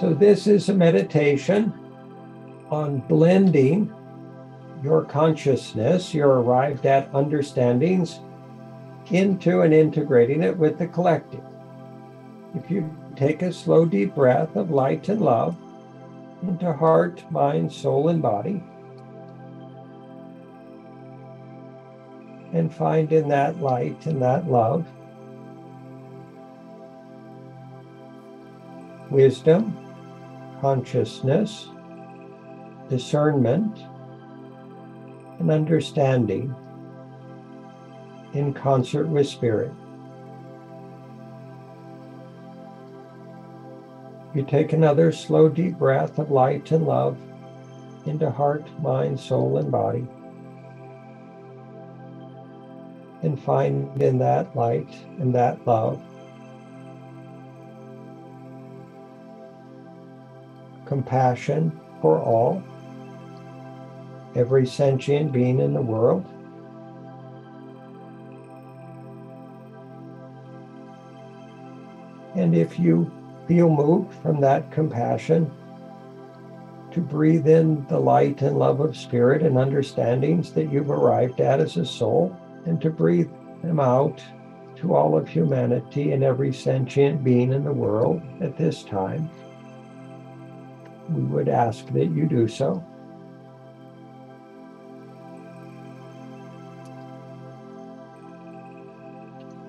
So, this is a meditation on blending your consciousness, your arrived at understandings, into and integrating it with the collective. If you take a slow, deep breath of light and love into heart, mind, soul, and body, and find in that light and that love wisdom, consciousness, discernment, and understanding in concert with Spirit. You take another slow, deep breath of light and love into heart, mind, soul, and body. And find in that light and that love compassion for all, every sentient being in the world. And if you feel moved from that compassion, to breathe in the light and love of spirit and understandings that you've arrived at as a soul, and to breathe them out to all of humanity and every sentient being in the world at this time we would ask that you do so.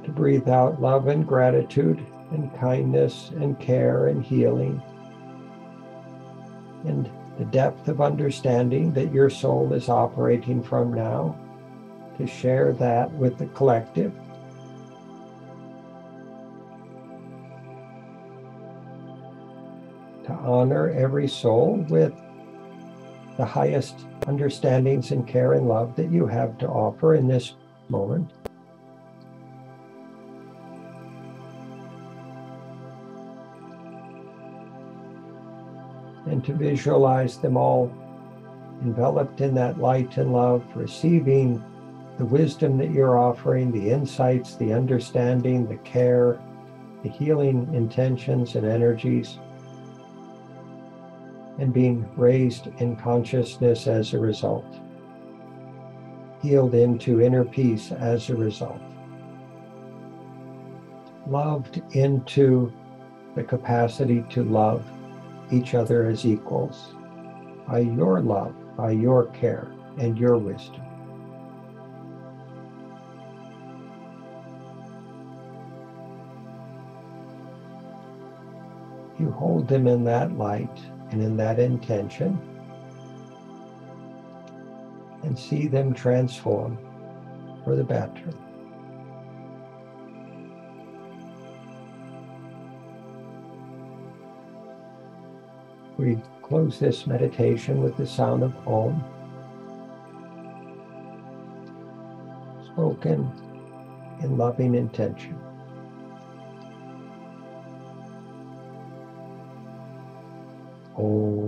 To breathe out love and gratitude and kindness and care and healing and the depth of understanding that your soul is operating from now, to share that with the collective. To honor every soul with the highest understandings and care and love that you have to offer in this moment. And to visualize them all enveloped in that light and love, receiving the wisdom that you're offering, the insights, the understanding, the care, the healing intentions and energies and being raised in consciousness as a result, healed into inner peace as a result, loved into the capacity to love each other as equals by your love, by your care, and your wisdom. You hold them in that light and in that intention and see them transform for the better. We close this meditation with the sound of Om, spoken in loving intention. 哦。